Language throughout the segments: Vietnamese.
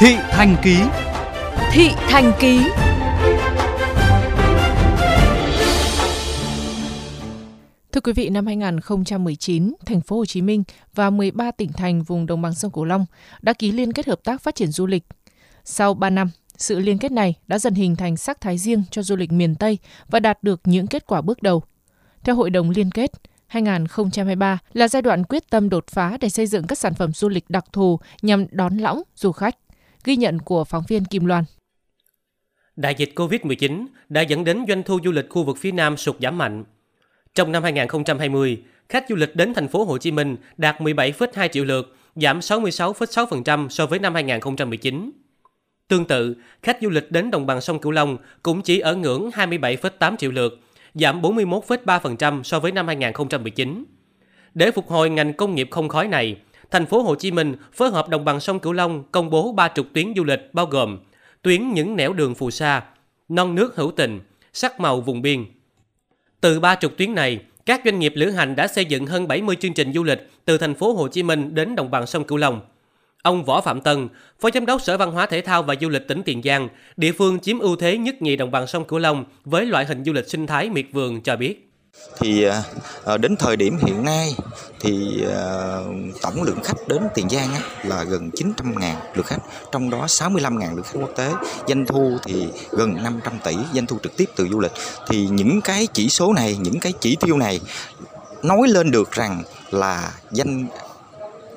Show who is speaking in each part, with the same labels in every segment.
Speaker 1: Thị Thành Ký
Speaker 2: Thị Thành Ký Thưa quý vị, năm 2019, thành phố Hồ Chí Minh và 13 tỉnh thành vùng đồng bằng sông Cửu Long đã ký liên kết hợp tác phát triển du lịch. Sau 3 năm, sự liên kết này đã dần hình thành sắc thái riêng cho du lịch miền Tây và đạt được những kết quả bước đầu. Theo Hội đồng Liên kết, 2023 là giai đoạn quyết tâm đột phá để xây dựng các sản phẩm du lịch đặc thù nhằm đón lõng du khách. Ghi nhận của phóng viên Kim Loan.
Speaker 3: Đại dịch COVID-19 đã dẫn đến doanh thu du lịch khu vực phía Nam sụt giảm mạnh. Trong năm 2020, khách du lịch đến thành phố Hồ Chí Minh đạt 17,2 triệu lượt, giảm 66,6% so với năm 2019. Tương tự, khách du lịch đến đồng bằng sông Cửu Long cũng chỉ ở ngưỡng 27,8 triệu lượt, giảm 41,3% so với năm 2019. Để phục hồi ngành công nghiệp không khói này, thành phố Hồ Chí Minh phối hợp đồng bằng sông Cửu Long công bố ba trục tuyến du lịch bao gồm tuyến những nẻo đường phù sa, non nước hữu tình, sắc màu vùng biên. Từ ba trục tuyến này, các doanh nghiệp lữ hành đã xây dựng hơn 70 chương trình du lịch từ thành phố Hồ Chí Minh đến đồng bằng sông Cửu Long. Ông Võ Phạm Tân, Phó Giám đốc Sở Văn hóa Thể thao và Du lịch tỉnh Tiền Giang, địa phương chiếm ưu thế nhất nhì đồng bằng sông Cửu Long với loại hình du lịch sinh thái miệt vườn cho biết
Speaker 4: thì à, à, đến thời điểm hiện nay thì à, tổng lượng khách đến Tiền Giang là gần 900.000 lượt khách, trong đó 65.000 lượt khách quốc tế, doanh thu thì gần 500 tỷ doanh thu trực tiếp từ du lịch. Thì những cái chỉ số này, những cái chỉ tiêu này nói lên được rằng là danh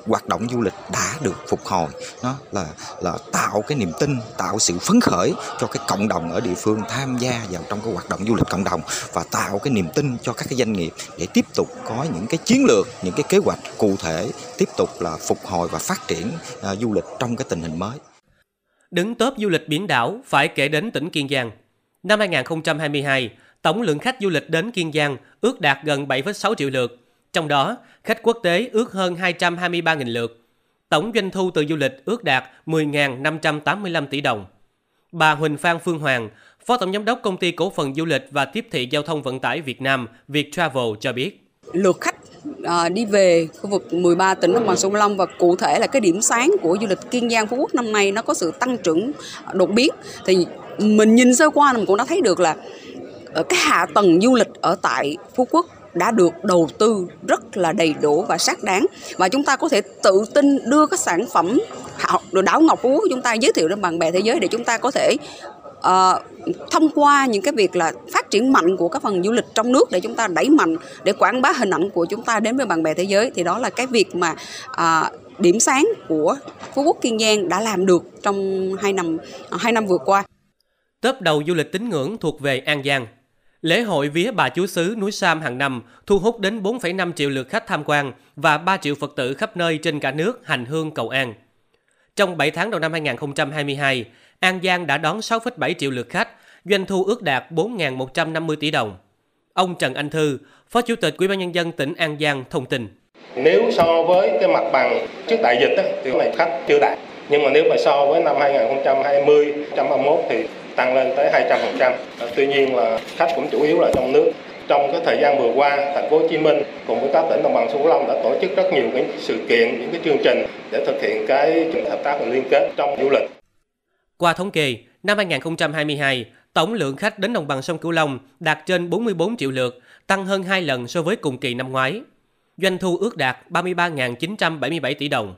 Speaker 4: hoạt động du lịch đã được phục hồi. Nó là là tạo cái niềm tin tạo sự phấn khởi cho cái cộng đồng ở địa phương tham gia vào trong cái hoạt động du lịch cộng đồng và tạo cái niềm tin cho các cái doanh nghiệp để tiếp tục có những cái chiến lược những cái kế hoạch cụ thể tiếp tục là phục hồi và phát triển uh, du lịch trong cái tình hình mới.
Speaker 3: Đứng top du lịch biển đảo phải kể đến tỉnh Kiên Giang. Năm 2022 tổng lượng khách du lịch đến Kiên Giang ước đạt gần 7,6 triệu lượt trong đó, khách quốc tế ước hơn 223.000 lượt. Tổng doanh thu từ du lịch ước đạt 10.585 tỷ đồng. Bà Huỳnh Phan Phương Hoàng, Phó Tổng Giám đốc Công ty Cổ phần Du lịch và Tiếp thị Giao thông Vận tải Việt Nam Viettravel cho biết.
Speaker 5: Lượt khách à, đi về khu vực 13 tỉnh đồng bằng sông Long và cụ thể là cái điểm sáng của du lịch Kiên Giang Phú Quốc năm nay nó có sự tăng trưởng đột biến thì mình nhìn sơ qua mình cũng đã thấy được là ờ, cái hạ tầng du lịch ở tại Phú Quốc đã được đầu tư rất là đầy đủ và xác đáng. Và chúng ta có thể tự tin đưa các sản phẩm đảo Ngọc Phú của chúng ta giới thiệu đến bạn bè thế giới để chúng ta có thể uh, thông qua những cái việc là phát triển mạnh của các phần du lịch trong nước để chúng ta đẩy mạnh để quảng bá hình ảnh của chúng ta đến với bạn bè thế giới. Thì đó là cái việc mà uh, điểm sáng của Phú Quốc Kiên Giang đã làm được trong hai năm hai năm vừa qua.
Speaker 3: Tớp đầu du lịch tín ngưỡng thuộc về An Giang. Lễ hội vía bà chúa xứ núi Sam hàng năm thu hút đến 4,5 triệu lượt khách tham quan và 3 triệu Phật tử khắp nơi trên cả nước hành hương cầu an. Trong 7 tháng đầu năm 2022, An Giang đã đón 6,7 triệu lượt khách, doanh thu ước đạt 4.150 tỷ đồng. Ông Trần Anh Thư, Phó Chủ tịch Ủy ban nhân dân tỉnh An Giang thông tin.
Speaker 6: Nếu so với cái mặt bằng trước đại dịch đó, thì này khách chưa đạt. Nhưng mà nếu mà so với năm 2020, 2021 thì tăng lên tới 200%. À, tuy nhiên là khách cũng chủ yếu là trong nước. Trong cái thời gian vừa qua, thành phố Hồ Chí Minh cùng với các tỉnh đồng bằng sông Cửu Long đã tổ chức rất nhiều cái sự kiện, những cái chương trình để thực hiện cái hợp tác và liên kết trong du lịch.
Speaker 3: Qua thống kê, năm 2022, tổng lượng khách đến đồng bằng sông Cửu Long đạt trên 44 triệu lượt, tăng hơn 2 lần so với cùng kỳ năm ngoái. Doanh thu ước đạt 33.977 tỷ đồng.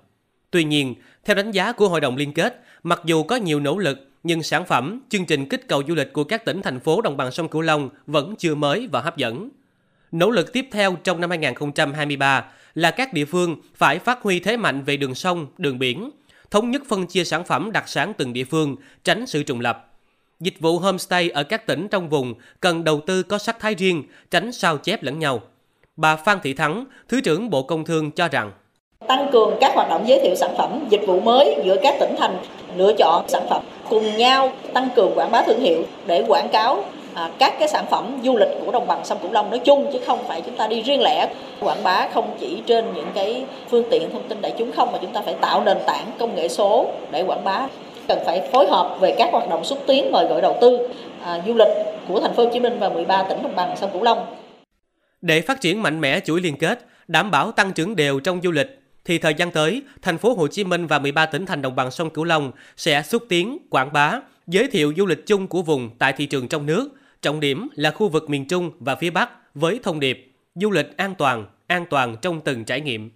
Speaker 3: Tuy nhiên, theo đánh giá của Hội đồng Liên kết, mặc dù có nhiều nỗ lực nhưng sản phẩm, chương trình kích cầu du lịch của các tỉnh thành phố đồng bằng sông Cửu Long vẫn chưa mới và hấp dẫn. Nỗ lực tiếp theo trong năm 2023 là các địa phương phải phát huy thế mạnh về đường sông, đường biển, thống nhất phân chia sản phẩm đặc sản từng địa phương, tránh sự trùng lập. Dịch vụ homestay ở các tỉnh trong vùng cần đầu tư có sắc thái riêng, tránh sao chép lẫn nhau. Bà Phan Thị Thắng, Thứ trưởng Bộ Công Thương cho rằng
Speaker 7: tăng cường các hoạt động giới thiệu sản phẩm, dịch vụ mới giữa các tỉnh thành, lựa chọn sản phẩm cùng nhau tăng cường quảng bá thương hiệu để quảng cáo à, các cái sản phẩm du lịch của đồng bằng sông Cửu Long nói chung chứ không phải chúng ta đi riêng lẻ quảng bá không chỉ trên những cái phương tiện thông tin đại chúng không mà chúng ta phải tạo nền tảng công nghệ số để quảng bá cần phải phối hợp về các hoạt động xúc tiến mời gọi đầu tư à, du lịch của thành phố Hồ Chí Minh và 13 tỉnh đồng bằng sông Cửu Long.
Speaker 3: Để phát triển mạnh mẽ chuỗi liên kết, đảm bảo tăng trưởng đều trong du lịch, thì thời gian tới, thành phố Hồ Chí Minh và 13 tỉnh thành đồng bằng sông Cửu Long sẽ xúc tiến, quảng bá, giới thiệu du lịch chung của vùng tại thị trường trong nước, trọng điểm là khu vực miền Trung và phía Bắc với thông điệp du lịch an toàn, an toàn trong từng trải nghiệm.